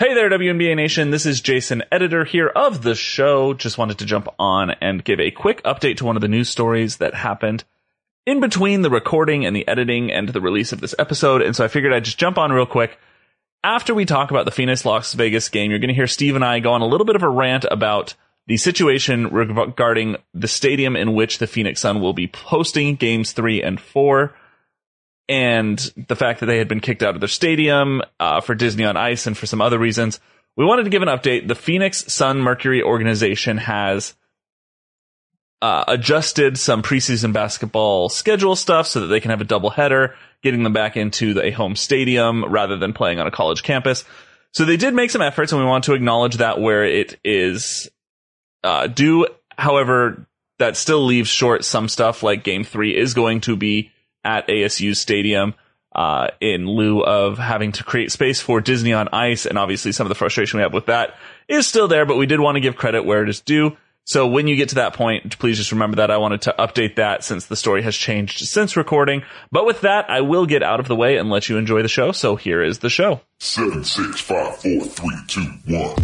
Hey there, WNBA Nation. This is Jason, editor here of the show. Just wanted to jump on and give a quick update to one of the news stories that happened in between the recording and the editing and the release of this episode. And so I figured I'd just jump on real quick. After we talk about the Phoenix Las Vegas game, you're going to hear Steve and I go on a little bit of a rant about the situation regarding the stadium in which the Phoenix Sun will be hosting games three and four and the fact that they had been kicked out of their stadium uh, for Disney on Ice and for some other reasons. We wanted to give an update. The Phoenix Sun Mercury organization has uh, adjusted some preseason basketball schedule stuff so that they can have a double header, getting them back into a home stadium rather than playing on a college campus. So they did make some efforts, and we want to acknowledge that where it is uh, due. However, that still leaves short some stuff like Game Three is going to be at ASU Stadium uh, in lieu of having to create space for Disney on Ice. And obviously, some of the frustration we have with that is still there, but we did want to give credit where it is due. So when you get to that point, please just remember that I wanted to update that since the story has changed since recording. But with that, I will get out of the way and let you enjoy the show. So here is the show. Seven, six, five, four, three, two, one.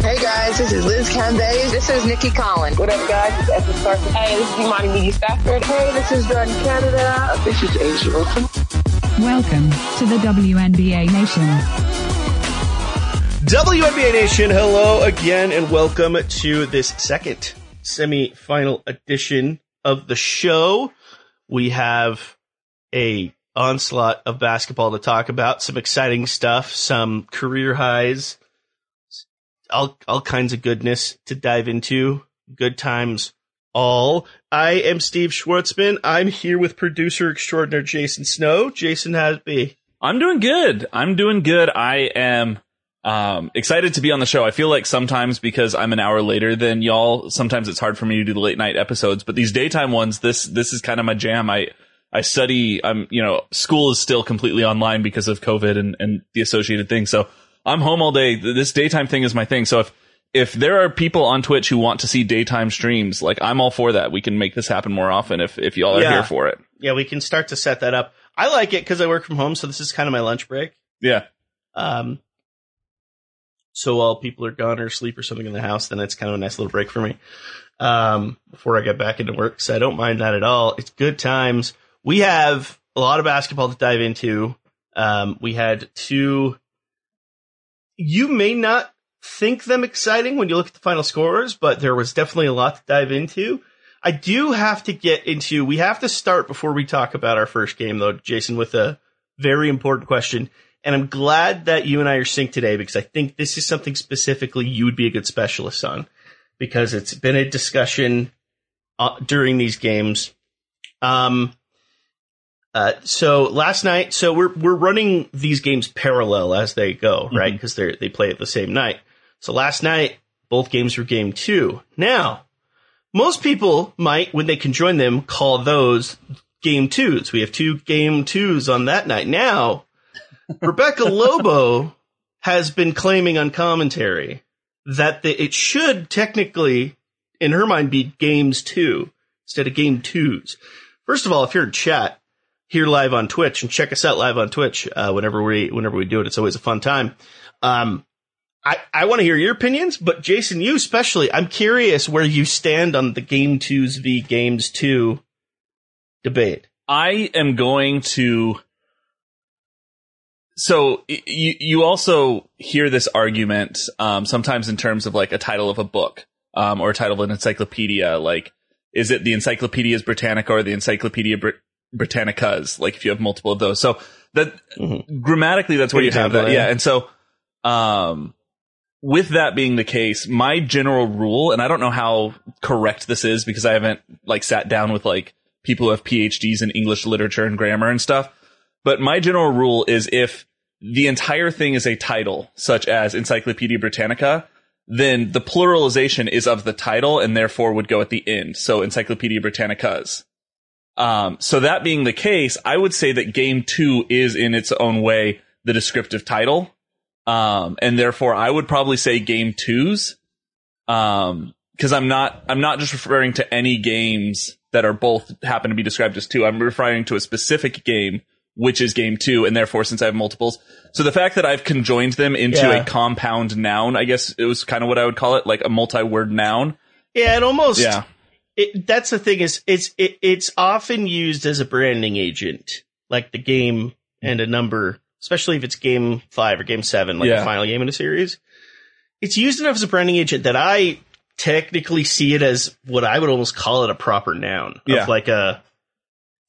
Hey guys, this is Liz Cambage. This is Nikki Collins. What up, guys? This It's Essence Carson. Hey, this is Imani McGee-Stafford. Hey, this is Jordan Canada. This is A'ja Wilson. Welcome to the WNBA Nation. WNBA Nation, hello again, and welcome to this second semi-final edition of the show. We have a onslaught of basketball to talk about, some exciting stuff, some career highs, all all kinds of goodness to dive into. Good times all. I am Steve Schwartzman. I'm here with producer extraordinaire Jason Snow. Jason has be. I'm doing good. I'm doing good. I am um, excited to be on the show. I feel like sometimes because I'm an hour later than y'all, sometimes it's hard for me to do the late night episodes. But these daytime ones, this this is kind of my jam. I I study. I'm you know school is still completely online because of COVID and and the associated things. So I'm home all day. This daytime thing is my thing. So if if there are people on Twitch who want to see daytime streams, like I'm all for that. We can make this happen more often if if y'all are Yeah. here for it. Yeah, we can start to set that up. I like it because I work from home, so this is kind of my lunch break. Yeah. Um, so while people are gone or asleep or something in the house, then it's kind of a nice little break for me. Um, before I get back into work, so I don't mind that at all. It's good times. We have a lot of basketball to dive into. Um, we had two. You may not think them exciting when you look at the final scores, but there was definitely a lot to dive into. I do have to get into. We have to start before we talk about our first game, though, Jason, with a very important question. And I'm glad that you and I are synced today because I think this is something specifically you would be a good specialist on because it's been a discussion uh, during these games. Um, uh, so last night, so we're we're running these games parallel as they go, right? Because they they play at the same night. So last night, both games were game two. Now, most people might, when they can join them, call those game twos. We have two game twos on that night. Now, Rebecca Lobo has been claiming on commentary that the, it should technically, in her mind, be games two instead of game twos. First of all, if you're in chat here live on Twitch and check us out live on Twitch uh, whenever we whenever we do it, it's always a fun time. Um, I, I want to hear your opinions, but Jason, you especially, I'm curious where you stand on the game twos v games two debate. I am going to. So you you also hear this argument um, sometimes in terms of like a title of a book um, or a title of an encyclopedia. Like, is it the Encyclopedias Britannica or the Encyclopedia Brit- Britannicas? Like, if you have multiple of those, so that grammatically that's where Good you have example, that. yeah. Yeah, and so um, with that being the case, my general rule, and I don't know how correct this is because I haven't like sat down with like people who have PhDs in English literature and grammar and stuff. But my general rule is if the entire thing is a title, such as Encyclopedia Britannica, then the pluralization is of the title and therefore would go at the end. So Encyclopedia Britannicas. Um, so that being the case, I would say that game two is in its own way the descriptive title. Um, and therefore I would probably say game twos. Um, cause I'm not, I'm not just referring to any games that are both happen to be described as two. I'm referring to a specific game which is game two, and therefore since I have multiples. So the fact that I've conjoined them into Yeah. a compound noun, I guess it was kind of what I would call it, like a multi-word noun. Yeah, it almost. Yeah. It, that's the thing is it's it, it's often used as a branding agent, like the game and a number, especially if it's game five or game seven, like Yeah. the final game in a series. It's used enough as a branding agent that I technically see it as what I would almost call it a proper noun. Yeah. Of like a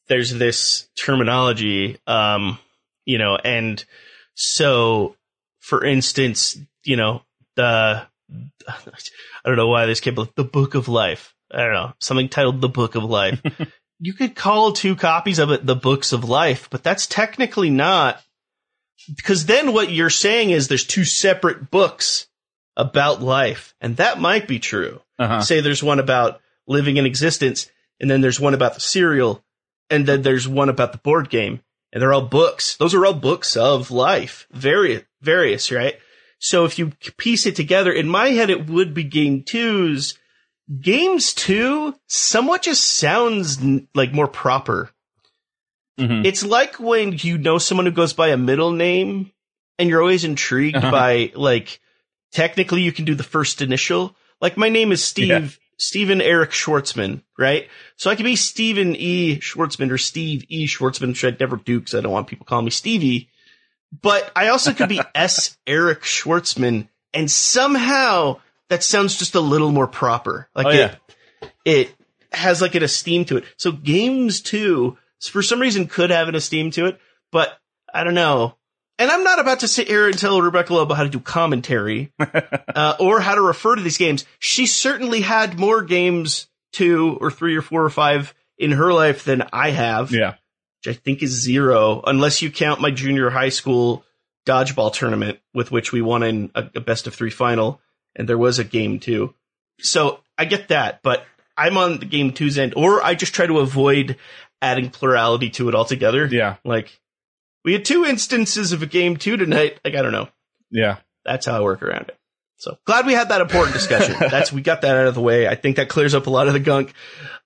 there's this terminology, um, you know, and so for instance, you know, the I don't know why this came up. The Book of Life. I don't know something titled The Book of Life. you could call two copies of it the Books of Life, but that's technically not because then what you're saying is there's two separate books about life, and that might be true. Uh-huh. Say there's one about living in existence, and then there's one about the cereal, and then there's one about the board game, and they're all books. Those are all books of life, various, various, right? So if you piece it together, in my head, it would be game twos. Games two somewhat just sounds n- like more proper. Mhm. It's like when you know someone who goes by a middle name and you're always intrigued Uh-huh. by like technically you can do the first initial. Like my name is Steve Yeah. Stephen Eric Schwartzman, right? So I could be Stephen E. Schwartzman or Steve E. Schwartzman, which I'd never do because I don't want people calling me Stevie. But I also could be S. Eric Schwartzman, and somehow that sounds just a little more proper. Like Oh, it, yeah. it has like an esteem to it. So games too, for some reason, could have an esteem to it, but I don't know. And I'm not about to sit here and tell Rebecca about how to do commentary uh, or how to refer to these games. She certainly had more games, two or three or four or five in her life than I have Yeah. which I think is zero, unless you count my junior high school dodgeball tournament with which we won in a, a best of three final, and there was a game two. So I get that, but I'm on the game two's end, or I just try to avoid adding plurality to it altogether. Yeah. Like we had two instances of a game two tonight. Like I don't know. Yeah. That's how I work around it. So glad we had that important discussion. That's we got that out of the way. I think that clears up a lot of the gunk.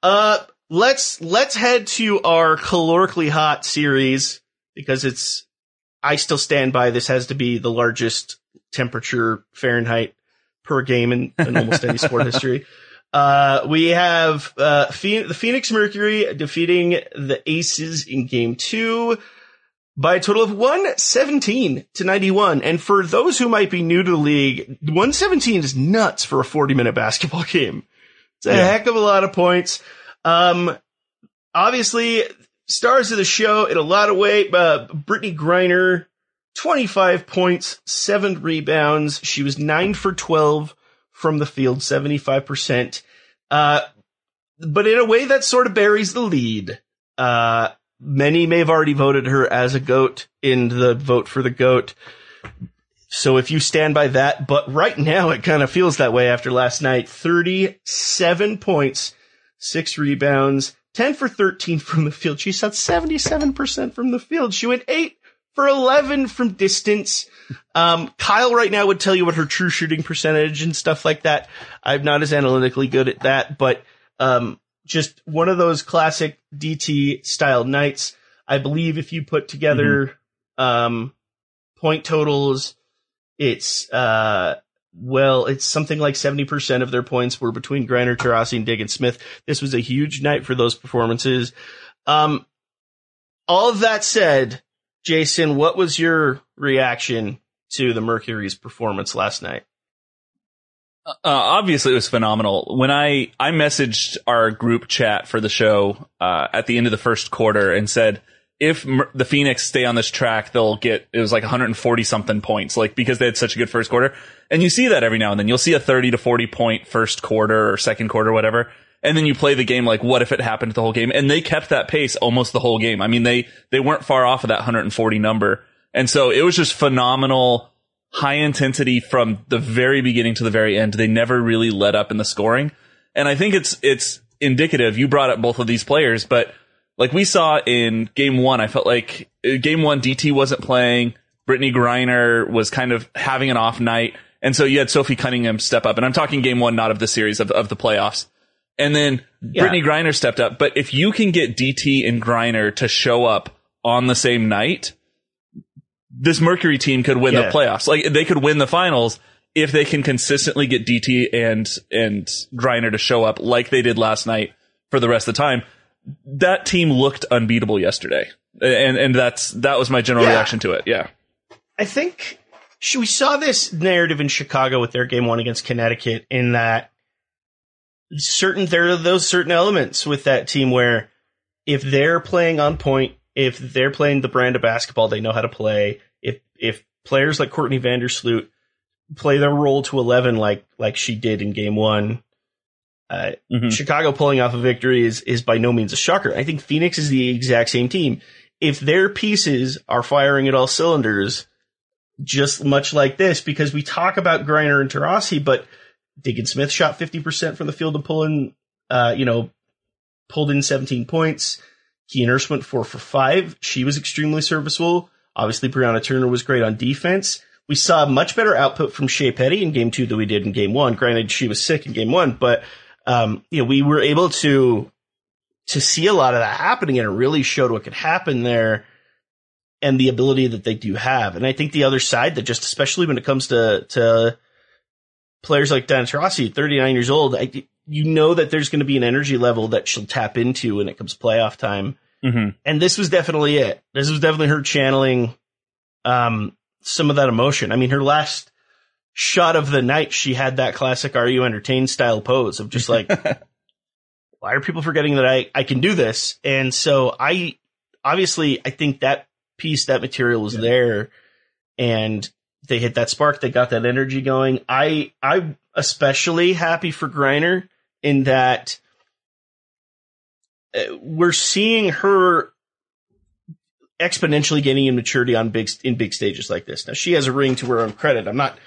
Uh, let's let's head to our calorically hot series because it's. I still stand by this has to be the largest temperature Fahrenheit per game in, in almost any sport history. Uh, we have uh, Phoen- the Phoenix Mercury defeating the Aces in Game Two by a total of 117 to 91. And for those who might be new to the league, 117 is nuts for a 40 minute basketball game. It's a Yeah. heck of a lot of points. Um, obviously, stars of the show in a lot of way, uh, Brittney Griner, 25 points, seven rebounds. She was nine for 12 from the field, 75%. Uh, but in a way that sort of buries the lead. Uh, many may have already voted her as a goat in the vote for the goat. So if you stand by that, but right now it kind of feels that way after last night. 37 points, six rebounds, 10 for 13 from the field. She shot 77% from the field. She went eight for 11 from distance. Um, Kyle right now would tell you what her true shooting percentage and stuff like that. I'm not as analytically good at that, but, um, just one of those classic DT style nights. I believe if you put together, um, point totals, it's, uh, well, it's something like 70% of their points were between Griner, Taurasi, and Diggins Smith. This was a huge night for those performances. Um, all of that said, Jason, what was your reaction to the Mercury's performance last night? Uh, obviously, it was phenomenal. When I I messaged our group chat for the show uh, at the end of the first quarter and said if Mer- the Phoenix stay on this track, they'll get it was like 140 something points, like because they had such a good first quarter. And you see that every now and then. You'll see a 30 to 40 point first quarter or second quarter, whatever. And then you play the game like, what if it happened the whole game? And they kept that pace almost the whole game. I mean, they they weren't far off of that 140 number. And so it was just phenomenal high intensity from the very beginning to the very end. They never really let up in the scoring. And I think it's, it's indicative. You brought up both of these players, but like we saw in game one, I felt like uh, game one, DT wasn't playing. Brittney Griner was kind of having an off night. And so you had Sophie Cunningham step up. And I'm talking game one, not of the series, of, of the playoffs. And then Brittney Griner stepped up. But if you can get DT and Griner to show up on the same night, this Mercury team could win Yeah. the playoffs. Like they could win the finals if they can consistently get DT and and Griner to show up like they did last night for the rest of the time. That team looked unbeatable yesterday, and and that's that was my general Yeah. reaction to it. Yeah, I think we saw this narrative in Chicago with their game one against Connecticut in that certain there are those certain elements with that team where if they're playing on point, if they're playing the brand of basketball they know how to play, if if players like Courtney Vandersloot play their role to eleven like like she did in game one, uh, Mhm. Chicago pulling off a victory is is by no means a shocker. I think Phoenix is the exact same team. If their pieces are firing at all cylinders, just much like this, because we talk about Griner and Taurasi, but Diggin Smith shot 50% from the field and pulling, uh, you know, pulled in 17 points. Kia Nurse went four for five. She was extremely serviceable. Obviously, Brianna Turner was great on defense. We saw much better output from Shey Peddy in game two than we did in game one. Granted, she was sick in game one, but, um, you know, we were able to, to see a lot of that happening and it really showed what could happen there and the ability that they do have. And I think the other side that just, especially when it comes to, to players like Diana Taurasi, 39 years old, I, you know that there's going to be an energy level that she'll tap into when it comes playoff time. hmm And this was definitely it. This was definitely her channeling, um, some of that emotion. I mean, her last shot of the night, she had that classic Are You Entertained style pose of just like, why are people forgetting that I, I can do this? And so I, obviously, I think that piece, that material was there and they hit that spark. They got that energy going. I, I'm especially happy for Griner in that uh, we're seeing her exponentially gaining in maturity on big, in big stages like this. Now she has a ring to her own credit. I'm not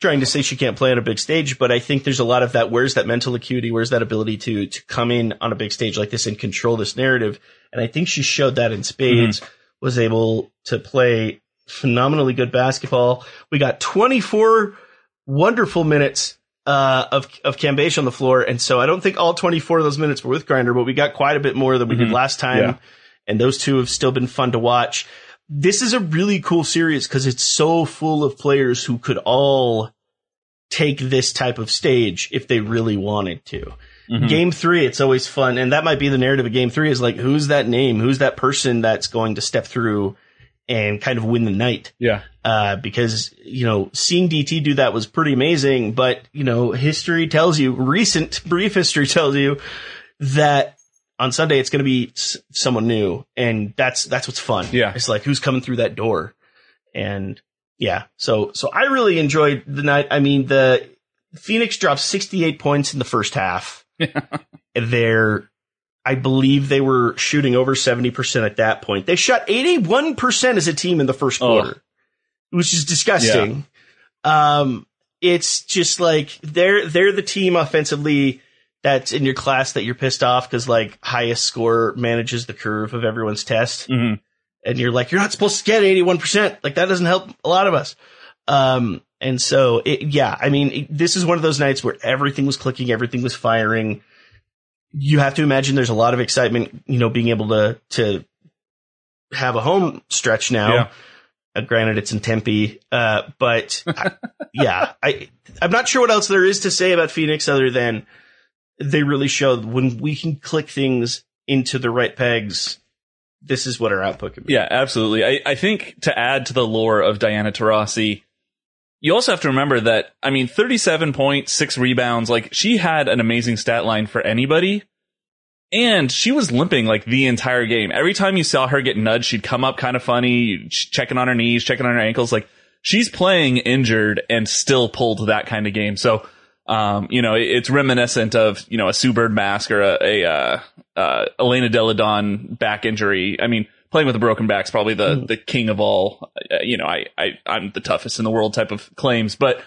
trying to say she can't play on a big stage, but I think there's a lot of that. Where's that mental acuity? Where's that ability to, to come in on a big stage like this and control this narrative? And I think she showed that in spades, was able to play phenomenally good basketball. We got 24 wonderful minutes uh, of of Cambasia on the floor, and so I don't think all 24 of those minutes were with Griner, but we got quite a bit more than we did Mhm. last time, Yeah. and those two have still been fun to watch. This is a really cool series because it's so full of players who could all take this type of stage if they really wanted to. Mhm. Game three, it's always fun, and that might be the narrative of game three is like, who's that name? Who's that person that's going to step through and kind of win the night? yeah, uh, because you know seeing DT do that was pretty amazing. But you know, history tells you, recent brief history tells you that on Sunday it's going to be s- someone new, and that's that's what's fun. Yeah. it's like who's coming through that door, and yeah. So so I really enjoyed the night. I mean, the Phoenix dropped sixty eight points in the first half. They're I believe they were shooting over 70% at that point. They shot 81% as a team in the first Oh. quarter, which is disgusting. Um, it's just like they're, they're the team offensively that's in your class that you're pissed off because like highest score manages the curve of everyone's test. hmm And you're like, you're not supposed to get 81%. Like that doesn't help a lot of us. Um, and so it, yeah, I mean, it- this is one of those nights where everything was clicking, everything was firing. You have to imagine there's a lot of excitement, you know, being able to, to have a home stretch now. Yeah. Uh, granted, it's in Tempe, uh, but I, yeah, I I'm not sure what else there is to say about Phoenix other than they really showed when we can click things into the right pegs. This is what our output can be. Yeah, absolutely. I, I think to add to the lore of Diana Taurasi, you also have to remember that, I mean, 37 points, six rebounds, like she had an amazing stat line for anybody. And she was limping like the entire game. Every time you saw her get nudged, she'd come up kind of funny, checking on her knees, checking on her ankles. Like she's playing injured and still pulled that kind of game. So, um, you know, it's reminiscent of, you know, a Sue Bird mask or a, a uh, uh, Elena Delle Donne back injury. I mean, playing with a broken back is probably the, the king of all, uh, you know, I, I, I'm the toughest in the world type of claims, but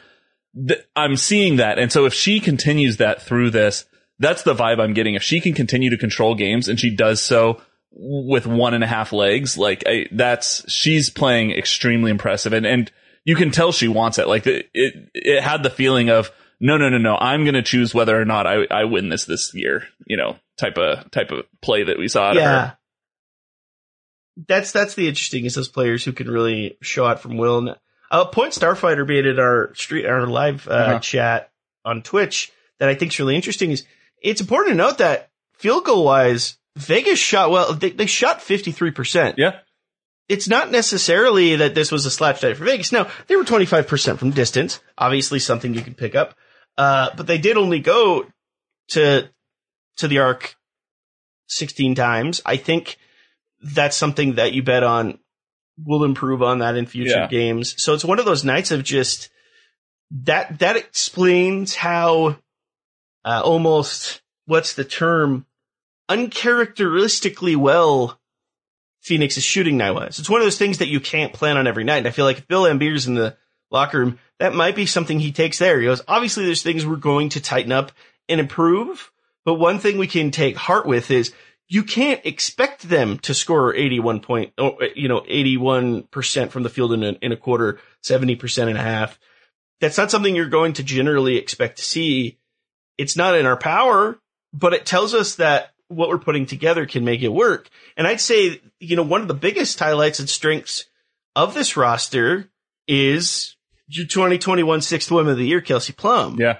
th- I'm seeing that. And so if she continues that through this, that's the vibe I'm getting. If she can continue to control games and she does so with one and a half legs, like I, that's, she's playing extremely impressive and, and you can tell she wants it. Like it, it, it had the feeling of, no, no, no, no, I'm going to choose whether or not I, I win this this year, you know, type of, type of play that we saw of her. That's that's the interesting is those players who can really show out from will. And, uh, Point Starfighter made it our street our live uh, Uh-huh. chat on Twitch that I think is really interesting. Is it's important to note that field goal wise, Vegas shot well. They, they shot fifty three percent. Yeah. It's not necessarily that this was a slouch night for Vegas. No, they were twenty five percent from distance. Obviously, something you can pick up. Uh, but they did only go to to the arc sixteen times. I think that's something that you bet on will improve on that in future Yeah. games. So it's one of those nights of just that that explains how uh, almost what's the term uncharacteristically well Phoenix's shooting night was. It's one of those things that you can't plan on every night. And I feel like if Bill Laimbeer's in the locker room, that might be something he takes there. He goes, obviously there's things we're going to tighten up and improve, but one thing we can take heart with is you can't expect them to score 81 point, or, you know, 81% from the field in a, in a quarter, 70% and a half. That's not something you're going to generally expect to see. It's not in our power, but it tells us that what we're putting together can make it work. And I'd say, you know, one of the biggest highlights and strengths of this roster is your 2021 sixth woman of the year, Kelsey Plum Yeah.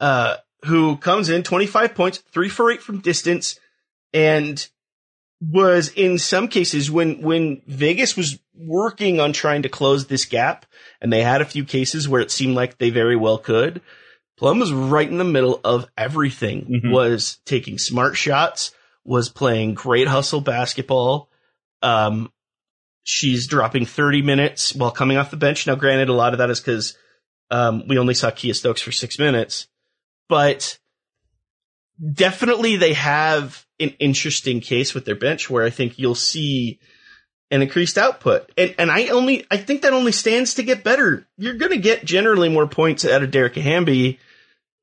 uh, who comes in 25 points, three for eight from distance, and was in some cases when, when Vegas was working on trying to close this gap, and they had a few cases where it seemed like they very well could. Plum was right in the middle of everything, Mhm. was taking smart shots, was playing great hustle basketball. Um, she's dropping 30 minutes while coming off the bench. Now, granted, a lot of that is because, um, we only saw Kiah Stokes for six minutes, but definitely they have an interesting case with their bench where I think you'll see an increased output. And and I only I think that only stands to get better. You're gonna get generally more points out of Dearica Hamby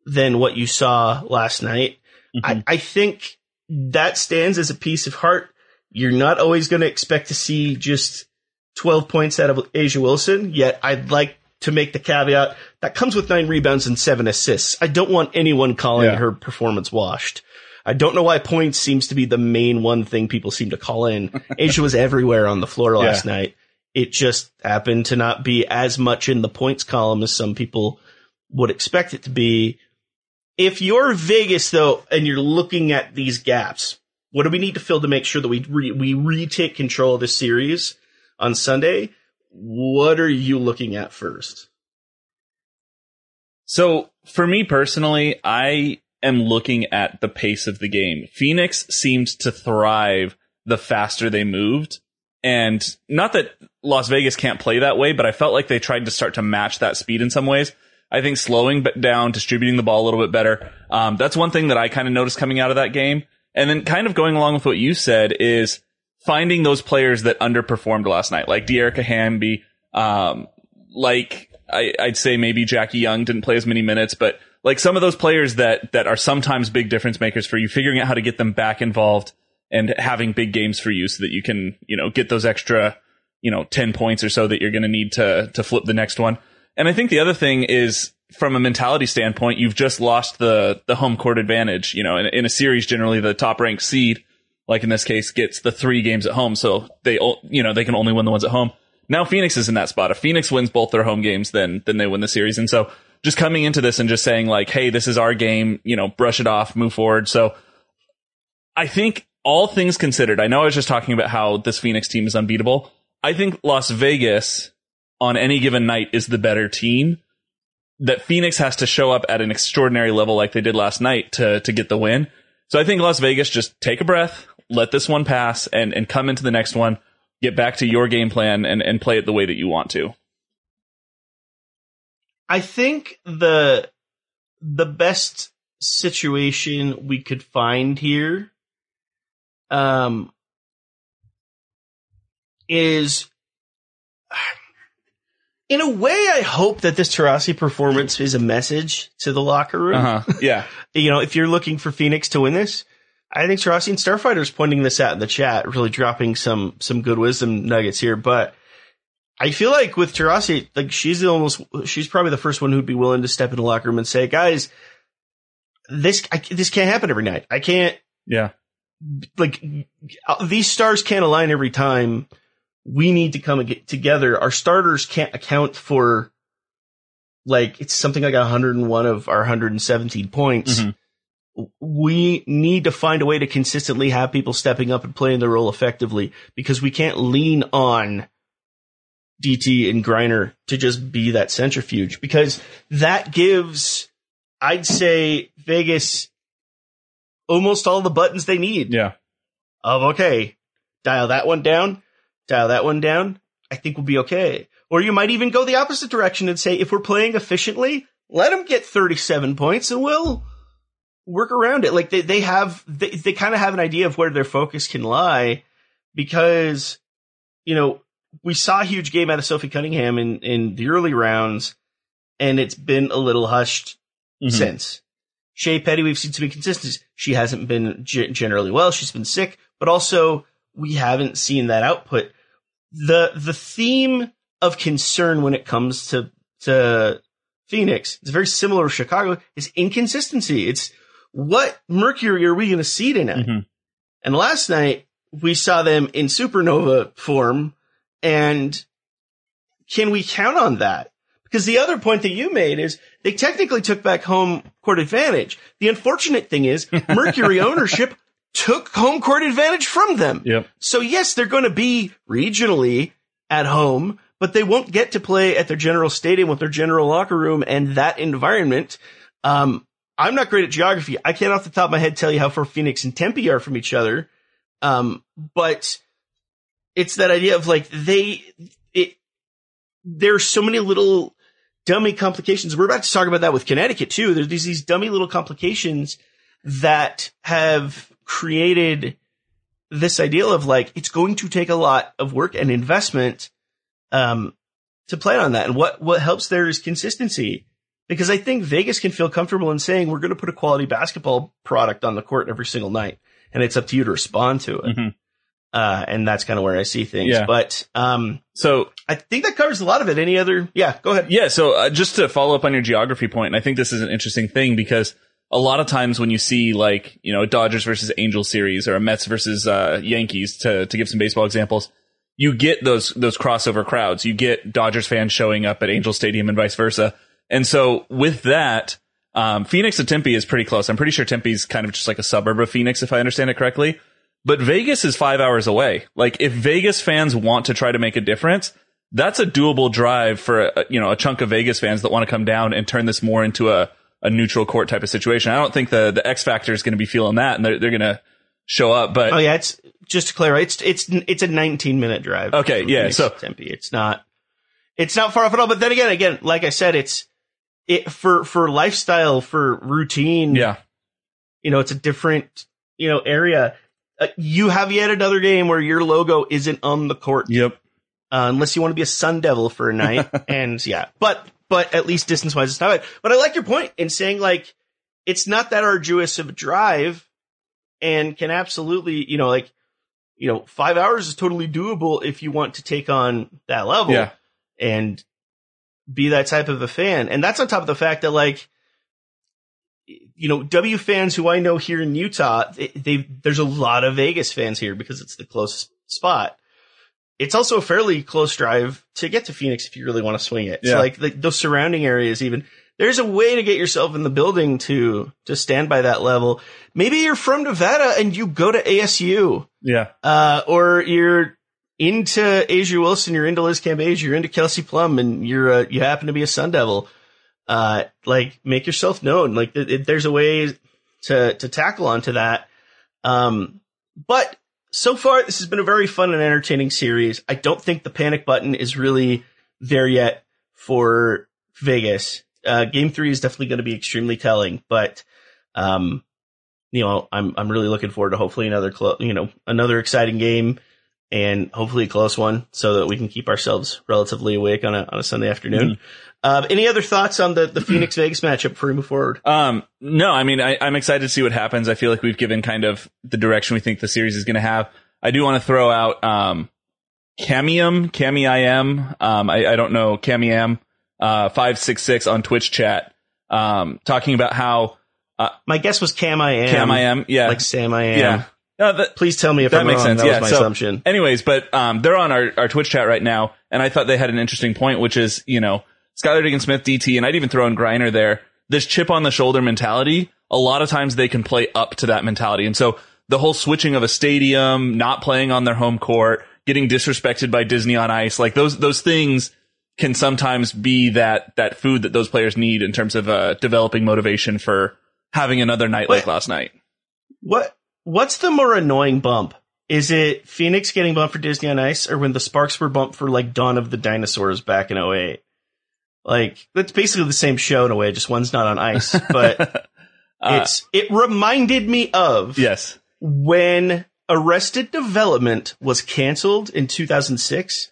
than what you saw last night. Mm-hmm. I, I think that stands as a piece of heart. You're not always gonna expect to see just 12 points out of A'ja Wilson, yet I'd like to make the caveat that comes with nine rebounds and seven assists. I don't want anyone calling Yeah. her performance washed. I don't know why points seems to be the main one thing people seem to call in. A'ja was everywhere on the floor last Yeah. night. It just happened to not be as much in the points column as some people would expect it to be. If you're Vegas though, and you're looking at these gaps, what do we need to fill to make sure that we re- we retake control of this series on Sunday? What are you looking at first? So for me personally, I am looking at the pace of the game. Phoenix seemed to thrive the faster they moved. And not that Las Vegas can't play that way, but I felt like they tried to start to match that speed in some ways. I think slowing down, distributing the ball a little bit better. Um, that's one thing that I kind of noticed coming out of that game. And then kind of going along with what you said is finding those players that underperformed last night, like Dearica Hamby, um, like I, I'd say maybe Jackie Young didn't play as many minutes, but like some of those players that that are sometimes big difference makers for you, figuring out how to get them back involved and having big games for you so that you can, you know, get those extra, you know, 10 points or so that you're going to need to to flip the next one. And I think the other thing is from a mentality standpoint, you've just lost the the home court advantage. You know, in, in a series, generally the top ranked seed, like in this case, gets the three games at home, so they you know they can only win the ones at home. Now Phoenix is in that spot. If Phoenix wins both their home games, then then they win the series. And so just coming into this and just saying like, hey, this is our game. You know, brush it off, move forward. So I think all things considered, I know I was just talking about how this Phoenix team is unbeatable. I think Las Vegas on any given night is the better team. That Phoenix has to show up at an extraordinary level like they did last night to to get the win. So I think Las Vegas just take a breath, let this one pass, and and come into the next one, get back to your game plan and and play it the way that you want to. I think the the best situation we could find here um is in a way I hope that this Taurasi performance is a message to the locker room. Uh huh. Yeah. You know, if you're looking for Phoenix to win this, I think Taurasi and Starfighter's pointing this out in the chat, really dropping some some good wisdom nuggets here. But I feel like with Taurasi, like she's the almost she's probably the first one who'd be willing to step in the locker room and say, "Guys, this I, this can't happen every night. I can't Yeah. like uh, these stars can't align every time. We need to come and get together. Our starters can't account for like it's something like 101 of our 117 points. Mhm. We need to find a way to consistently have people stepping up and playing their role effectively because we can't lean on DT and Griner to just be that centrifuge because that gives, I'd say, Vegas almost all the buttons they need Yeah. of okay, dial that one down, dial that one down. I think we'll be okay. Or you might even go the opposite direction and say, if we're playing efficiently, let them get 37 points and we'll work around it. Like they, they have, they, they kind of have an idea of where their focus can lie because, you know, we saw a huge game out of Sophie Cunningham in, in the early rounds and it's been a little hushed Mhm. since. Shey Peddy, we've seen some inconsistencies. She hasn't been g- generally well. She's been sick, but also we haven't seen that output. The, the theme of concern when it comes to, to Phoenix, it's very similar to Chicago, is inconsistency. It's what Mercury are we going to see tonight? Mhm. And last night we saw them in supernova form and can we count on that? Because the other point that you made is they technically took back home court advantage. The unfortunate thing is Mercury ownership took home court advantage from them. Yep. So yes, they're going to be regionally at home, but they won't get to play at their general stadium with their general locker room and that environment. Um, I'm not great at geography. I can't off the top of my head tell you how far Phoenix and Tempe are from each other. Um, but it's that idea of like they, it, there's so many little dummy complications. We're about to talk about that with Connecticut too. There's these, these dummy little complications that have created this ideal of like, it's going to take a lot of work and investment, um, to plan on that. And what, what helps there is consistency because I think Vegas can feel comfortable in saying we're going to put a quality basketball product on the court every single night. And it's up to you to respond to it. Mhm. Uh, and that's kind of where I see things. Yeah. But, um, So I think that covers a lot of it. Any other? Yeah, go ahead. Yeah, so uh, just to follow up on your geography point, and I think this is an interesting thing because a lot of times when you see like, you know, a Dodgers versus Angels series or a Mets versus uh, Yankees to to give some baseball examples, you get those those crossover crowds. You get Dodgers fans showing up at Angel Stadium and vice versa. And so with that, um, Phoenix to Tempe is pretty close. I'm pretty sure Tempe's kind of just like a suburb of Phoenix, if I understand it correctly. But Vegas is five hours away. Like if Vegas fans want to try to make a difference, that's a doable drive for a, you know a chunk of Vegas fans that want to come down and turn this more into a, a neutral court type of situation. I don't think the the X factor is going to be feeling that, and they're they're going to show up. But Oh yeah, it's just to clarify, it's it's it's a 19 minute drive. Okay, yeah, Phoenix so- Tempe, it's not it's not far off at all. But then again, again, like I said, it's it for for lifestyle, for routine. yeah, you know, it's a different you know area. Uh, you have yet another game where your logo isn't on the court, yep, uh, unless you want to be a Sun Devil for a night. and yeah, but but at least distance wise, it's not bad. But I like your point in saying like it's not that arduous of a drive, and can absolutely you know like you know five hours is totally doable if you want to take on that level yeah, and be that type of a fan. And that's on top of the fact that like, you know, W fans who I know here in Utah, they, they there's a lot of Vegas fans here because it's the closest spot. It's also a fairly close drive to get to Phoenix if you really want to swing it. Yeah. So like the, those surrounding areas, even there's a way to get yourself in the building to to stand by that level. Maybe you're from Nevada and you go to ASU yeah, uh, or you're into A'ja Wilson, you're into Liz Cambage, you're into Kelsey Plum, and you're uh, you happen to be a Sun Devil. Uh, like make yourself known. Like it, it- there's a way to to tackle onto that. Um, but so far this has been a very fun and entertaining series. I don't think the panic button is really there yet for Vegas. Uh, game three is definitely going to be extremely telling, but um, you know, I'm I'm really looking forward to hopefully another clo- you know another exciting game and hopefully a close one so that we can keep ourselves relatively awake on a on a Sunday afternoon. Uh, any other thoughts on the the Phoenix Vegas matchup before we move forward? Um, no, I mean, I, I'm excited to see what happens. I feel like we've given kind of the direction we think the series is going to have. I do want to throw out, um, Camium, Camiim, um, I, I don't know, Camiam, uh, 566 on Twitch chat, um, talking about how My guess was Cam I am, Cam I am, yeah, like Sam I am. yeah, No, that, Please tell me if that I'm makes wrong. sense. That yeah. was my so, assumption. anyways, but um, they're on our, our Twitch chat right now, and I thought they had an interesting point, which is you know Skylar Diggins Smith, DT, and I'd even throw in Griner there. This chip on the shoulder mentality. A lot of times they can play up to that mentality, and so the whole switching of a stadium, not playing on their home court, getting disrespected by Disney on Ice, like those those things can sometimes be that that food that those players need in terms of uh, developing motivation for having another night like last night. What What's the more annoying bump? Is it Phoenix getting bumped for Disney on Ice, or when the Sparks were bumped for like Dawn of the Dinosaurs back in 08? Like that's basically the same show in a way, just one's not on ice. But Uh, it's it reminded me of yes. when Arrested Development was canceled in 2006.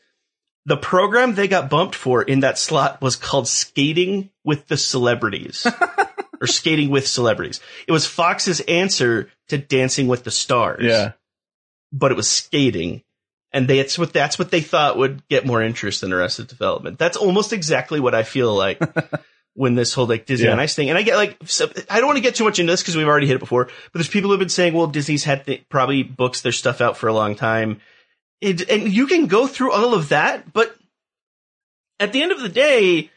The program they got bumped for in that slot was called Skating with the Celebrities. or Skating with Celebrities. It was Fox's answer to Dancing with the Stars. Yeah. But it was skating. And they, it's what, that's what they thought would get more interest in Arrested Development. That's almost exactly what I feel like when this whole like Disney Yeah. on Ice thing. And I get like, so, I don't want to get too much into this because we've already hit it before, but there's people who've been saying, well, Disney's had th- probably books their stuff out for a long time. It, and you can go through all of that, but at the end of the day,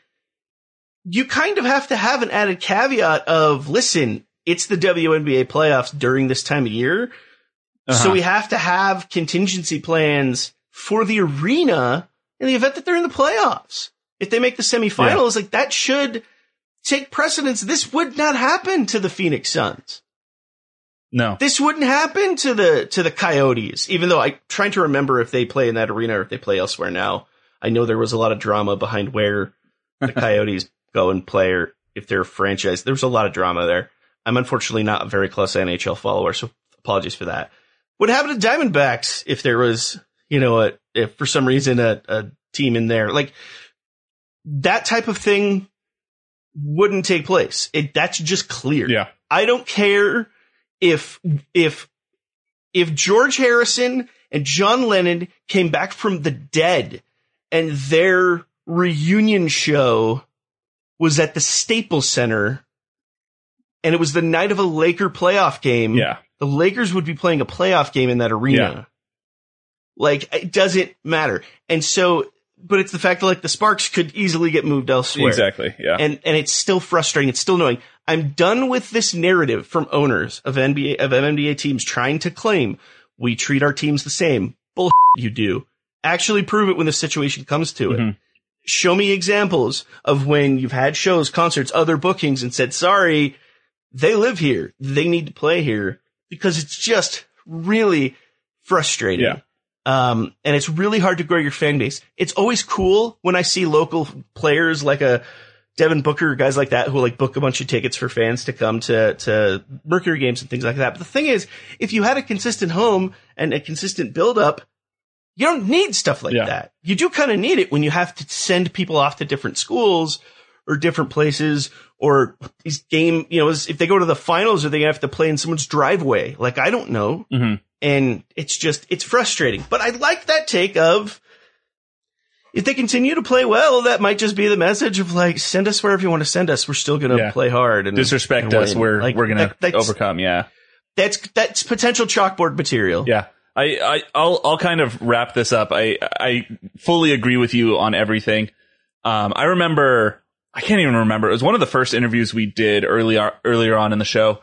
you kind of have to have an added caveat of, listen, it's the WNBA playoffs during this time of year. So Uh-huh. we have to have contingency plans for the arena in the event that they're in the playoffs. If they make the semifinals, like that should take precedence. This would not happen to the Phoenix Suns. No. This wouldn't happen to the to the Coyotes, even though I'm trying to remember if they play in that arena or if they play elsewhere now. I know there was a lot of drama behind where the Coyotes go and play or if they're a franchise. There was a lot of drama there. I'm unfortunately not a very close NHL follower, so apologies for that. What happened to Diamondbacks if there was, you know, a, if for some reason a, a team in there, like that type of thing wouldn't take place. It, that's just clear. Yeah. I don't care if if if George Harrison and John Lennon came back from the dead and their reunion show was at the Staples Center and it was the night of a Laker playoff game. Yeah. The Lakers would be playing a playoff game in that arena. Yeah. Like it doesn't matter. And so but it's the fact that like the Sparks could easily get moved elsewhere Exactly. Yeah. and and it's still frustrating. It's still annoying. I'm done with this narrative from owners of NBA of NBA teams trying to claim we treat our teams the same. Bull you do. Actually, prove it when the situation comes to it. Mhm. Show me examples of when you've had shows, concerts, other bookings, and said, "Sorry, they live here. They need to play here," because it's just really frustrating. Yeah. Um, and it's really hard to grow your fan base. It's always cool when I see local players like a Devin Booker, guys like that who like book a bunch of tickets for fans to come to, to Mercury games and things like that. But the thing is, if you had a consistent home and a consistent build up, you don't need stuff like Yeah. that. You do kind of need it when you have to send people off to different schools or different places or these game, you know, if they go to the finals or they have to play in someone's driveway. Like, I don't know Mhm. and it's just it's frustrating. But I like that take of if they continue to play well, that might just be the message of like send us wherever you want to send us. We're still going to Yeah. play hard and Disrespect and us. We're Like, we're gonna that- that's, overcome. Yeah. That's that's potential chalkboard material. Yeah. I, I, I'll, I'll kind of wrap this up. I, I fully agree with you on everything. Um, I remember, I can't even remember. It was one of the first interviews we did earlier, earlier on in the show.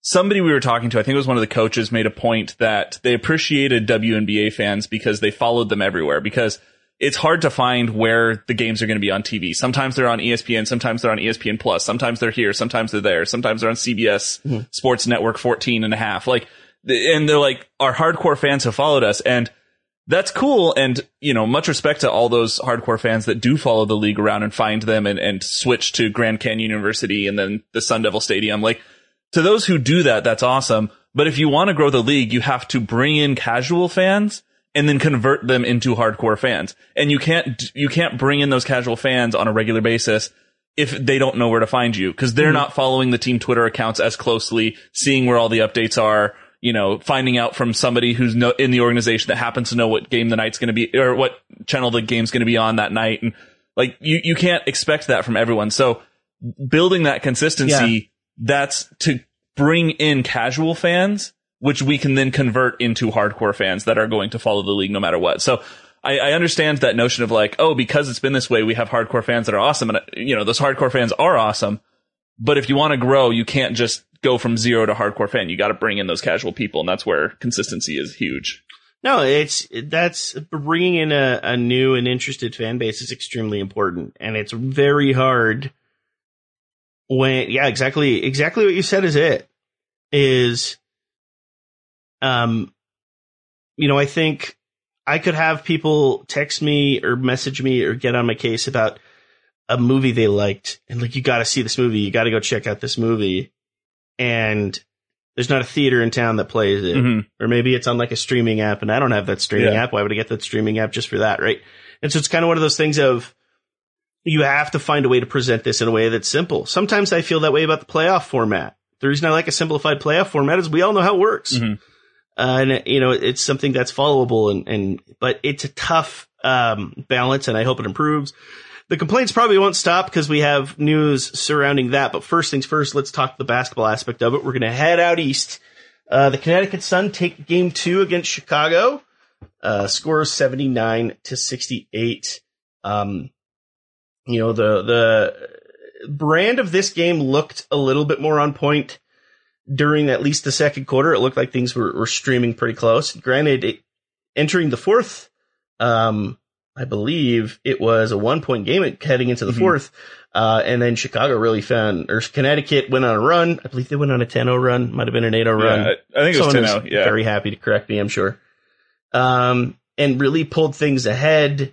Somebody we were talking to, I think it was one of the coaches, made a point that they appreciated WNBA fans because they followed them everywhere because it's hard to find where the games are going to be on TV. Sometimes they're on ESPN, sometimes they're on ESPN Plus, sometimes they're here, sometimes they're there, sometimes they're on CBS mm-hmm. Sports Network 14 and a half. Like, and they're like, our hardcore fans have followed us and that's cool. And, you know, much respect to all those hardcore fans that do follow the league around and find them and, and switch to Grand Canyon University and then the Sun Devil Stadium. Like, to those who do that, that's awesome. But if you want to grow the league, you have to bring in casual fans and then convert them into hardcore fans. And you can't, you can't bring in those casual fans on a regular basis if they don't know where to find you because they're mm-hmm. not following the team Twitter accounts as closely, seeing where all the updates are, you know, finding out from somebody who's no, in the organization that happens to know what game the night's going to be or what channel the game's going to be on that night. And like, you, you can't expect that from everyone. So building that consistency, that's to bring in casual fans which we can then convert into hardcore fans that are going to follow the league no matter what. So I, I understand that notion of like, oh, because it's been this way, we have hardcore fans that are awesome. And, uh, you know, those hardcore fans are awesome. But if you want to grow, you can't just go from zero to hardcore fan. You got to bring in those casual people. And that's where consistency is huge. No, it's that's bringing in a, a new and interested fan base is extremely important, and it's very hard when yeah, exactly exactly what you said is it is um you know, I think I could have people text me or message me or get on my case about a movie they liked and like you got to see this movie, you got to go check out this movie and there's not a theater in town that plays it. Mhm. Or maybe it's on like a streaming app and I don't have that streaming Yeah. app. Why would I get that streaming app just for that? Right. And so it's kind of one of those things of you have to find a way to present this in a way that's simple. Sometimes I feel that way about the playoff format. The reason I like a simplified playoff format is we all know how it works. Mhm. Uh, and you know, it's something that's followable and, and, but it's a tough, um, balance and I hope it improves. The complaints probably won't stop because we have news surrounding that. But first things first, let's talk the basketball aspect of it. We're going to head out east. Uh, the Connecticut Sun take game two against Chicago. Uh, scores 79 to 68. Um, you know, the, the brand of this game looked a little bit more on point during at least the second quarter. It looked like things were, were streaming pretty close. Granted, it, entering the fourth, um, I believe it was a one point game heading into the Mhm. fourth. Uh, and then Chicago really found, or Connecticut went on a run. I believe they went on a 10-0 run. Might have been an 8-0 run. Yeah, I, I think it was Someone 10 is Yeah. very happy to correct me, I'm sure. Um, and really pulled things ahead.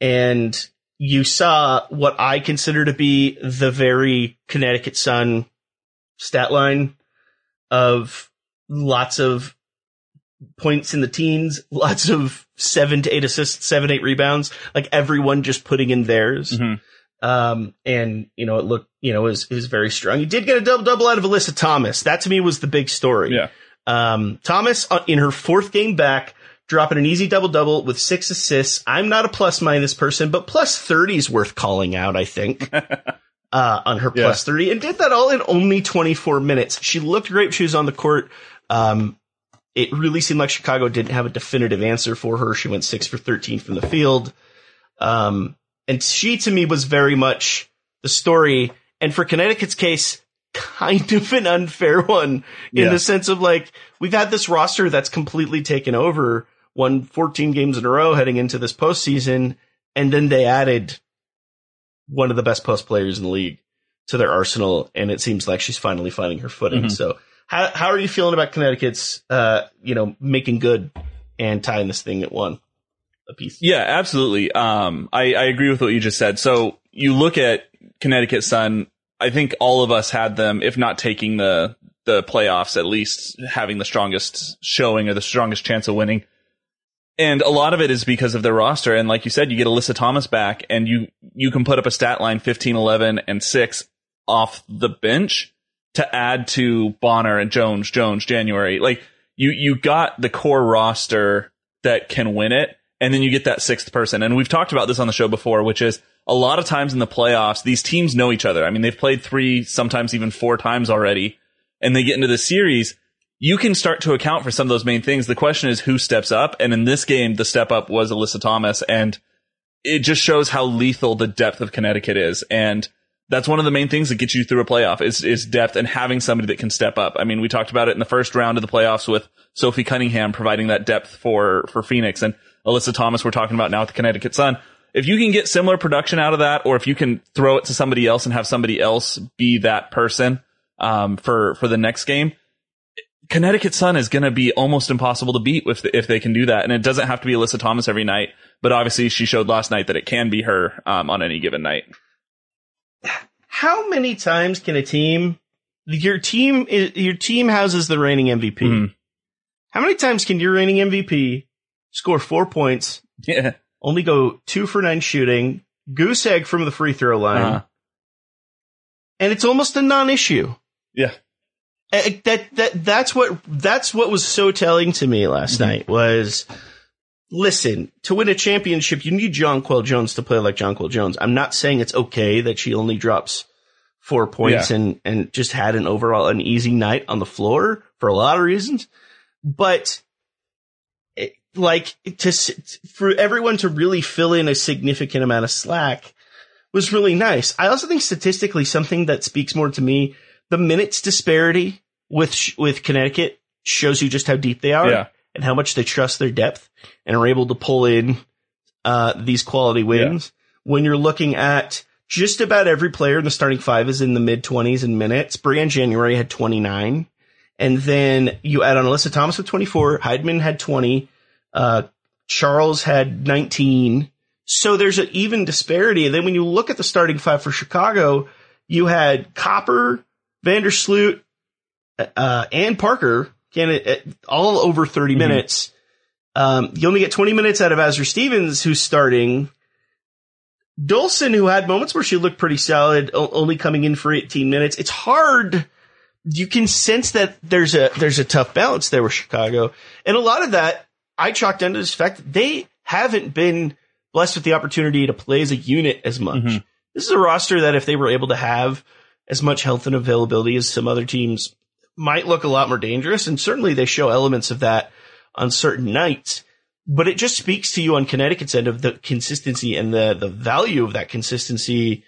And you saw what I consider to be the very Connecticut Sun stat line of lots of points in the teens, lots of seven to eight assists, seven, eight rebounds, like everyone just putting in theirs. Mhm. Um, and you know, it looked, you know, it was, it was very strong. He did get a double double out of Alyssa Thomas. That to me was the big story. Yeah. Um, Thomas uh, in her fourth game back, dropping an easy double double with six assists. I'm not a plus minus person, but plus 30 is worth calling out, I think. Uh, on her Yeah. plus 30 and did that all in only 24 minutes. She looked great. She was on the court. Um, it really seemed like Chicago didn't have a definitive answer for her. She went six for 13 from the field. Um, and she to me was very much the story. And for Connecticut's case, kind of an unfair one in Yeah. the sense of like, we've had this roster that's completely taken over, won 14 games in a row heading into this postseason. And then they added one of the best post players in the league to their arsenal. And it seems like she's finally finding her footing. Mhm. So how, how are you feeling about Connecticut's, uh, you know, making good and tying this thing at one a piece? Yeah, absolutely. Um, I, I agree with what you just said. So you look at Connecticut Sun. I think all of us had them, if not taking the the playoffs, at least having the strongest showing or the strongest chance of winning. And a lot of it is because of their roster. And like you said, you get Alyssa Thomas back and you, you can put up a stat line 15, 11 and six off the bench to add to Bonner and Jones, Jones, January. Like you, you got the core roster that can win it. And then you get that sixth person. And we've talked about this on the show before, which is a lot of times in the playoffs, these teams know each other. I mean, they've played three, sometimes even four times already and they get into the series. You can start to account for some of those main things. The question is who steps up. And in this game, the step up was Alyssa Thomas. And it just shows how lethal the depth of Connecticut is. And that's one of the main things that gets you through a playoff is, is depth and having somebody that can step up. I mean, we talked about it in the first round of the playoffs with Sophie Cunningham providing that depth for, for Phoenix and Alyssa Thomas we're talking about now with the Connecticut Sun. If you can get similar production out of that, or if you can throw it to somebody else and have somebody else be that person, um, for, for the next game, Connecticut Sun is going to be almost impossible to beat if, if they can do that. And it doesn't have to be Alyssa Thomas every night, but obviously she showed last night that it can be her, um, on any given night. How many times can a team, your team, your team houses the reigning MVP? Mhm. How many times can your reigning MVP score four points, Yeah. only go two for nine shooting, goose egg from the free throw line, Uh-huh. and it's almost a non-issue? Yeah. Uh, that that that's what that's what was so telling to me last Mm-hmm. night was listen to win a championship you need Jonquel Jones to play like Jonquel Jones. I'm not saying it's okay that she only drops four points Yeah. and and just had an overall an easy night on the floor for a lot of reasons. but it, like to for everyone to really fill in a significant amount of slack was really nice. I also think statistically something that speaks more to me, the minutes disparity with with Connecticut shows you just how deep they are Yeah. And how much they trust their depth and are able to pull in uh, these quality wins. When you're looking at just about every player in the starting five is in the mid 20s in minutes. Briann January had 29. And then you add on Alyssa Thomas with 24. Hiedeman had 20. Uh, Charles had 19. So there's an even disparity. And then when you look at the starting five for Chicago, you had Copper, Vandersloot, uh, and Parker, can it, all over 30 minutes. Um, you only get 20 minutes out of Azurá Stevens, who's starting. Dolson, who had moments where she looked pretty solid, only coming in for 18 minutes. It's hard. You can sense that there's a there's a tough balance there with Chicago, and a lot of that I chalked down to this fact that they haven't been blessed with the opportunity to play as a unit as much. This is a roster that if they were able to have as much health and availability as some other teams might look a lot more dangerous, and certainly they show elements of that on certain nights. But it just speaks to you on Connecticut's end of the consistency and the the value of that consistency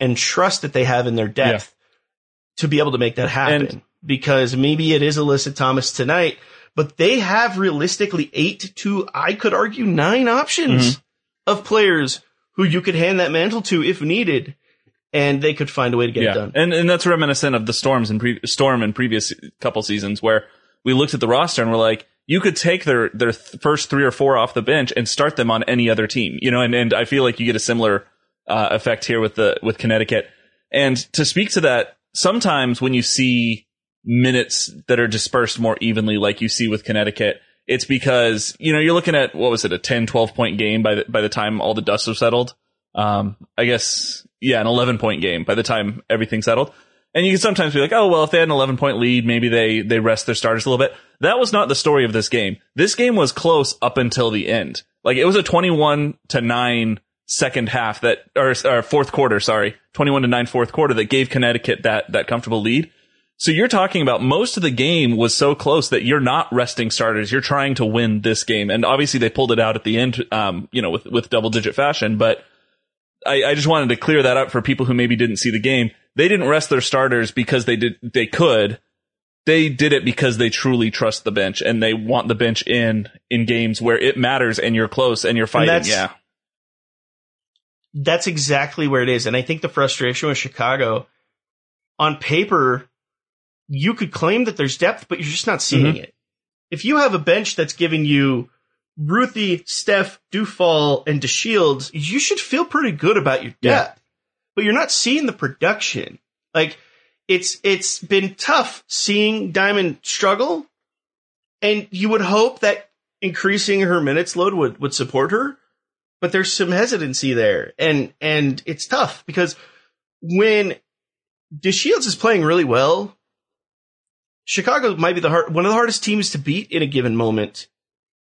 and trust that they have in their depth to be able to make that happen. And- because maybe it is Alyssa Thomas tonight, but they have realistically eight to I could argue nine options mm-hmm. of players who you could hand that mantle to if needed, and they could find a way to get it done. And and that's reminiscent of the storms in pre- storm in previous couple seasons where we looked at the roster and we're like, you could take their their th- first three or four off the bench and start them on any other team, you know. And and I feel like you get a similar uh, effect here with the with Connecticut. And to speak to that, sometimes when you see minutes that are dispersed more evenly, like you see with Connecticut, it's because you know you're looking at what was it a 10, 12 point game by the by the time all the dust was settled. Um, I guess yeah, an 11 point game by the time everything settled. And you can sometimes be like, oh well, if they had an 11 point lead, maybe they they rest their starters a little bit. That was not the story of this game. This game was close up until the end. Like it was a 21 to 9 second half that or, or fourth quarter, sorry, 21 to 9 fourth quarter that gave Connecticut that that comfortable lead. So you're talking about most of the game was so close that you're not resting starters. You're trying to win this game. And obviously they pulled it out at the end, um, you know, with, with double digit fashion, but I, I just wanted to clear that up for people who maybe didn't see the game. They didn't rest their starters because they did, they could. They did it because they truly trust the bench and they want the bench in, in games where it matters and you're close and you're fighting. that's- yeah. That's exactly where it is. And I think the frustration with Chicago, on paper, you could claim that there's depth, but you're just not seeing Mhm. it. If you have a bench that's giving you Ruthie, Steph, Dufall, and DeShields, you should feel pretty good about your Yeah. But you're not seeing the production. Like it's it's been tough seeing Diamond struggle, and you would hope that increasing her minutes load would would support her. But there's some hesitancy there, and and it's tough because when DeShields is playing really well, Chicago might be the hard, one of the hardest teams to beat in a given moment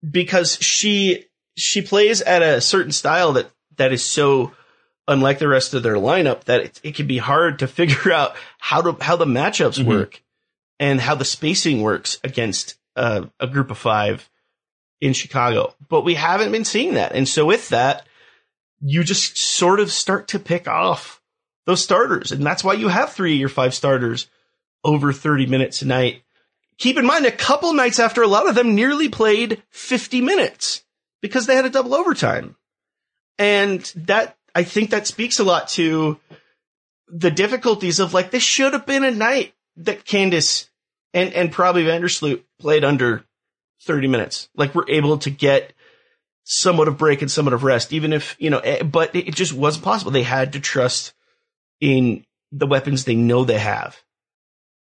because she she plays at a certain style that that is so unlike the rest of their lineup that it, it can be hard to figure out how to how the matchups Mhm. work and how the spacing works against uh, a group of five in Chicago. But we haven't been seeing that, and so with that, you just sort of start to pick off those starters, and that's why you have three of your five starters over 30 minutes a night. Keep in mind, a couple nights after a lot of them nearly played 50 minutes because they had a double overtime. And that, I think that speaks a lot to the difficulties of like, this should have been a night that Candace and, and probably Vandersloot played under 30 minutes. Like we're able to get somewhat of break and somewhat of rest, even if, you know, eh, but it just wasn't possible. They had to trust in the weapons they know they have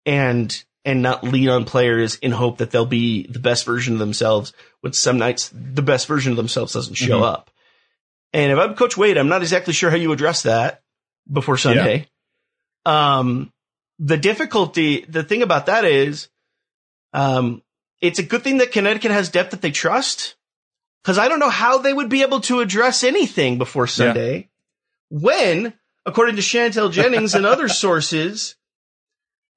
and and not lean on players in hope that they'll be the best version of themselves when some nights the best version of themselves doesn't show Mhm. up. And if I'm Coach Wade, I'm not exactly sure how you address that before Sunday. Um, the difficulty, the thing about that is, um, it's a good thing that Connecticut has depth that they trust. Cause I don't know how they would be able to address anything before Sunday when, according to Chantel Jennings and other sources,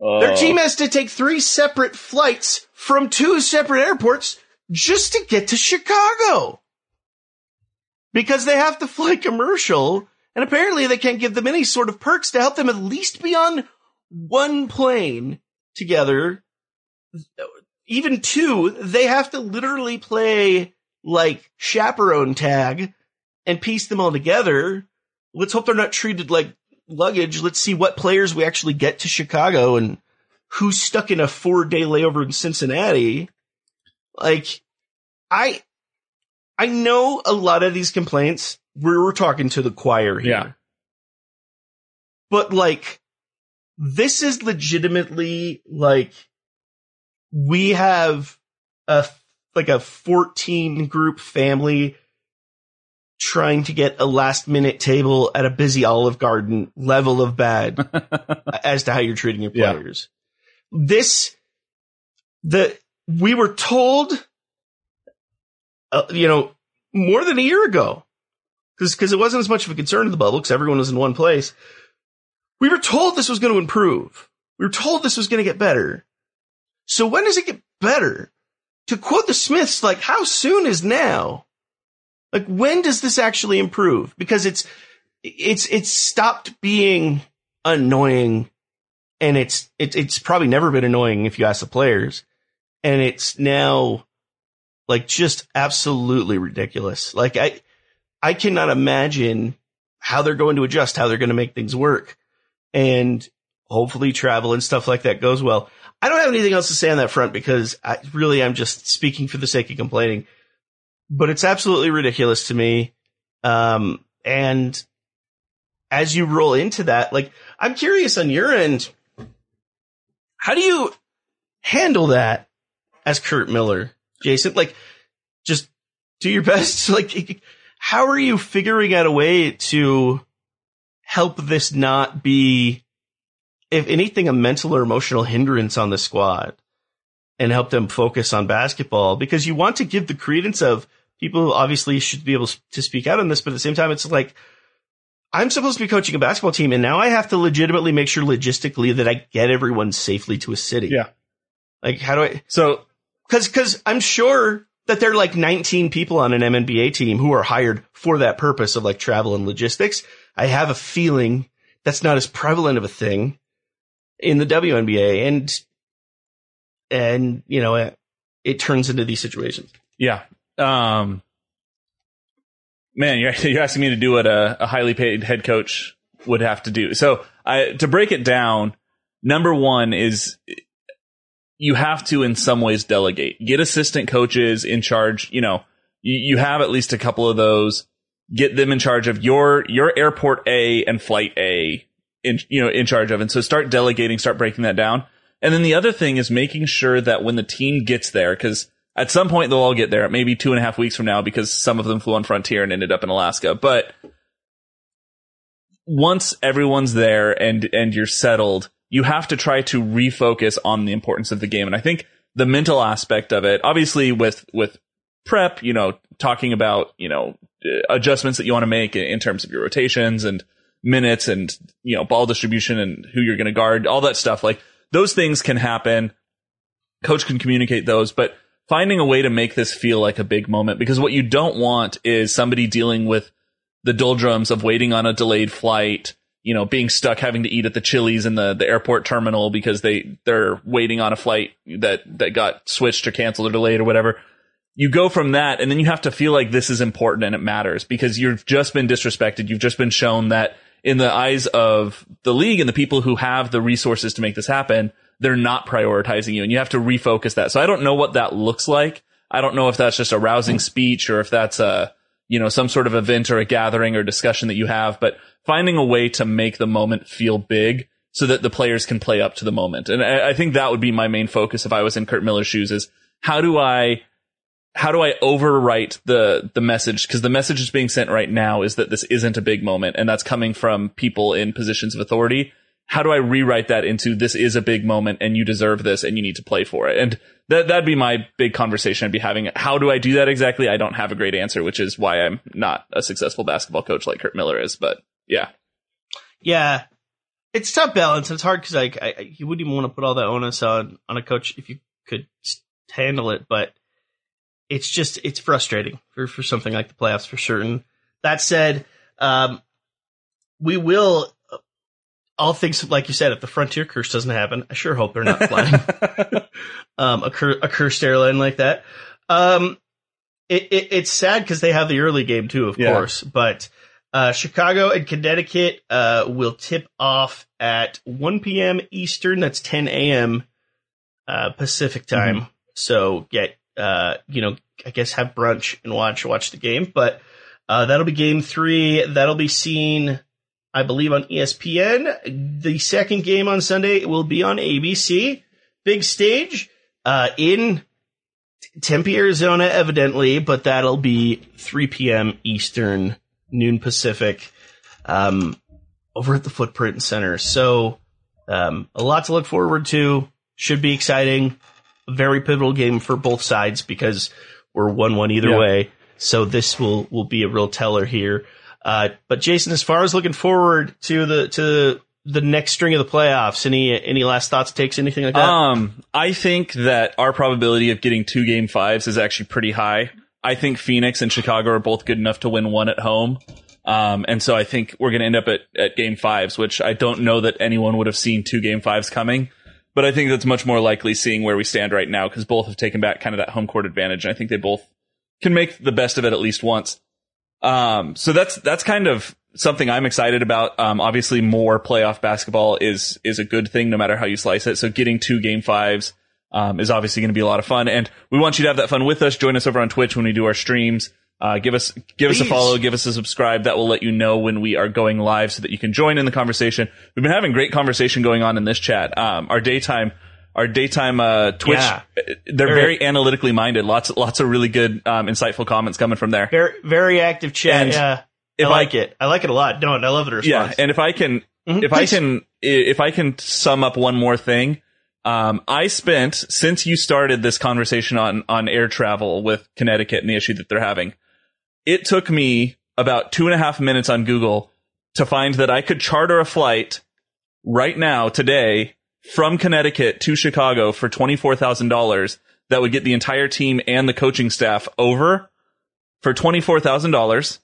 Their Oh. team has to take three separate flights from two separate airports just to get to Chicago. Because they have to fly commercial, and apparently they can't give them any sort of perks to help them at least be on one plane together. Even two, they have to literally play like chaperone tag and piece them all together. Let's hope they're not treated like luggage. Let's see what players we actually get to Chicago and who's stuck in a four day layover in Cincinnati. Like, I, I know a lot of these complaints. We're, we're talking to the choir here. Yeah. But like, this is legitimately like, we have a, like a 14 group family trying to get a last minute table at a busy Olive Garden level of bad as to how you're treating your Yeah. players. This, the, we were told, uh, you know, more than a year ago, because because it wasn't as much of a concern in the bubble because everyone was in one place. We were told this was going to improve. We were told this was going to get better. So when does it get better? To quote the Smiths, like how soon is now? Like when does this actually improve? Because it's it's it's stopped being annoying and it's it's it's probably never been annoying if you ask the players. And it's now like just absolutely ridiculous. Like I I cannot imagine how they're going to adjust, how they're going to make things work. And hopefully travel and stuff like that goes well. I don't have anything else to say on that front because I really I'm just speaking for the sake of complaining. But it's absolutely ridiculous to me. Um, and as you roll into that, like, I'm curious on your end, how do you handle that as Curt Miller, Jason? Like, just do your best. Like, how are you figuring out a way to help this not be, if anything, a mental or emotional hindrance on the squad and help them focus on basketball? Because you want to give the credence of people obviously should be able to speak out on this, but at the same time, it's like, I'm supposed to be coaching a basketball team and now I have to legitimately make sure logistically that I get everyone safely to a city. Yeah. Like, how do I, So cause, cause I'm sure that there are like 19 people on an MNBA team who are hired for that purpose of like travel and logistics. I have a feeling that's not as prevalent of a thing in the WNBA and, and, you know, it, it turns into these situations. Yeah. Um, man, you're, you're asking me to do what a, a highly paid head coach would have to do. So I, to break it down, number one is you have to in some ways delegate, get assistant coaches in charge. You know, you, you have at least a couple of those, get them in charge of your, your airport A and flight A in, you know, in charge of. And so start delegating, start breaking that down. And then the other thing is making sure that when the team gets there, because at some point they'll all get there, maybe two and a half weeks from now, because some of them flew on Frontier and ended up in Alaska. But once everyone's there and and you're settled, you have to try to refocus on the importance of the game. And I think the mental aspect of it, obviously with with prep, you know, talking about you know adjustments that you want to make in terms of your rotations and minutes and you know ball distribution and who you're going to guard, all that stuff. Like those things can happen. Coach can communicate those, but finding a way to make this feel like a big moment because what you don't want is somebody dealing with the doldrums of waiting on a delayed flight, you know, being stuck having to eat at the Chili's in the, the airport terminal because they, they're waiting on a flight that, that got switched or canceled or delayed or whatever. You go from that and then you have to feel like this is important and it matters because you've just been disrespected. You've just been shown that in the eyes of the league and the people who have the resources to make this happen, they're not prioritizing you and you have to refocus that. So I don't know what that looks like. I don't know if that's just a rousing speech or if that's a, you know, some sort of event or a gathering or discussion that you have, but finding a way to make the moment feel big so that the players can play up to the moment. And I, I think that would be my main focus if I was in Curt Miller's shoes is how do I, how do I overwrite the, the message? Cause the message that's being sent right now is that this isn't a big moment and that's coming from people in positions of authority. How do I rewrite that into this is a big moment and you deserve this and you need to play for it? And that, that'd be my big conversation I'd be having. How do I do that exactly? I don't have a great answer, which is why I'm not a successful basketball coach like Curt Miller is, but yeah. Yeah. it's tough balance. It's hard because like I, you wouldn't even want to put all that onus on on a coach if you could handle it, but it's just it's frustrating for for something like the playoffs for certain. That said, um, we will. All things like you said, if the frontier curse doesn't happen, I sure hope they're not flying um, a, cur- a cursed airline like that. Um, it, it, it's sad because they have the early game too, of Yeah. course, but uh, Chicago and Connecticut uh, will tip off at 1 p.m. Eastern. That's 10 a.m. Uh, Pacific time. So get uh, you know, I guess have brunch and watch watch the game. But uh, that'll be game three. That'll be seen, I believe, on ESPN. The second game on Sunday will be on ABC. Big stage uh, in Tempe, Arizona, evidently, but that'll be 3 p.m. Eastern, noon Pacific, um, over at the Footprint Center. So, um, a lot to look forward to. Should be exciting. Very pivotal game for both sides because we're one-one either Yeah. way. So this will will be a real teller here. Uh, but Jason, as far as looking forward to the to the next string of the playoffs, any any last thoughts, takes, anything like that? Um, I think that our probability of getting two game fives is actually pretty high. I think Phoenix and Chicago are both good enough to win one at home. Um, and so I think we're going to end up at, at game fives, which I don't know that anyone would have seen two game fives coming. But I think that's much more likely seeing where we stand right now because both have taken back kind of that home court advantage. And I think they both can make the best of it at least once. Um, so that's, that's kind of something I'm excited about. Um, obviously more playoff basketball is, is a good thing no matter how you slice it. So getting two game fives, um, is obviously going to be a lot of fun. And we want you to have that fun with us. Join us over on Twitch when we do our streams. Uh, give us, give us a follow, give us a subscribe. That will let you know when we are going live so that you can join in the conversation. We've been having great conversation going on in this chat. Um, our daytime, our daytime, uh, Twitch, Yeah. they're Very- very analytically minded. Lots, lots of really good, um, insightful comments coming from there. very very active chat. And yeah, I I- like it. I like it a lot. Don't I love the response. Yeah, and if I can, Mhm, if I can, if I can sum up one more thing, um, I spent since you started this conversation on on air travel with Connecticut and the issue that they're having. It took me about two and a half minutes on Google to find that I could charter a flight right now today from Connecticut to Chicago for twenty four thousand dollars. That would get the entire team and the coaching staff over for twenty four thousand dollars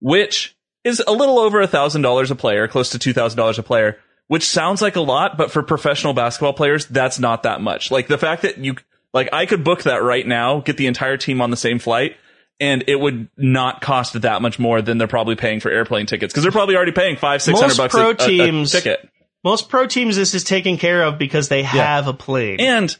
which is a little over a thousand dollars a player, close to two thousand dollars a player, which sounds like a lot, but for professional basketball players, that's not that much. Like the fact that you, like I could book that right now, get the entire team on the same flight, and it would not cost that much more than they're probably paying for airplane tickets because they're probably already paying five, six hundred bucks pro a, a- a ticket. Most pro teams, this is taken care of because they have a plane. And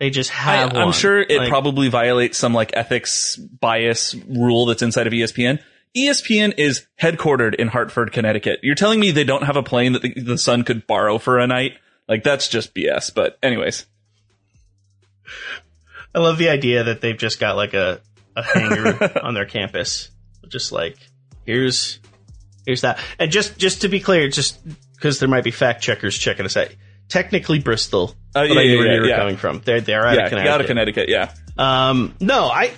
they just I, have. I'm sure it Like, probably violates some like ethics bias rule that's inside of ESPN. ESPN is headquartered in Hartford, Connecticut. You're telling me they don't have a plane that the, the Sun could borrow for a night? Like that's just BS. But anyways, I love the idea that they've just got like a a hangar on their campus, just like here's here's that. And just just to be clear, just because there might be fact checkers checking us out. Technically, Bristol. Uh, but yeah, I knew yeah, where yeah, you were coming from. They're they're out of Connecticut. out of Connecticut. Yeah, Um, no, I,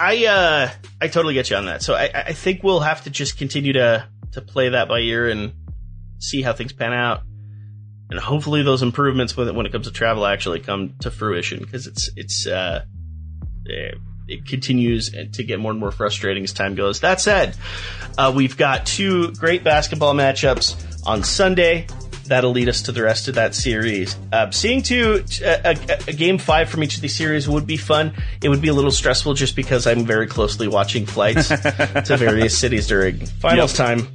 I, uh, I totally get you on that. So I, I think we'll have to just continue to to play that by ear and see how things pan out, and hopefully those improvements when it, when it comes to travel actually come to fruition because it's it's uh, it continues to get more and more frustrating as time goes. That said, uh, we've got two great basketball matchups on Sunday. That'll lead us to the rest of that series. Uh, seeing two a, a, a game five from each of these series would be fun. It would be a little stressful just because I'm very closely watching flights to various cities during finals Yep. time.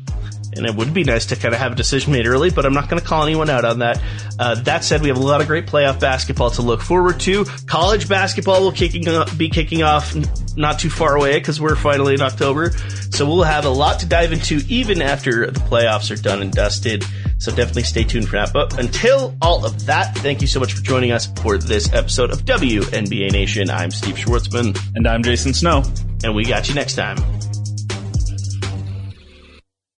And it would be nice to kind of have a decision made early, but I'm not going to call anyone out on that. Uh, that said, we have a lot of great playoff basketball to look forward to. College basketball will kicking be kicking off not too far away because we're finally in October. So we'll have a lot to dive into even after the playoffs are done and dusted. So definitely stay tuned for that. But until all of that, thank you so much for joining us for this episode of WNBA Nation. I'm Steve Schwartzman, and I'm Jason Snow. and we got you next time.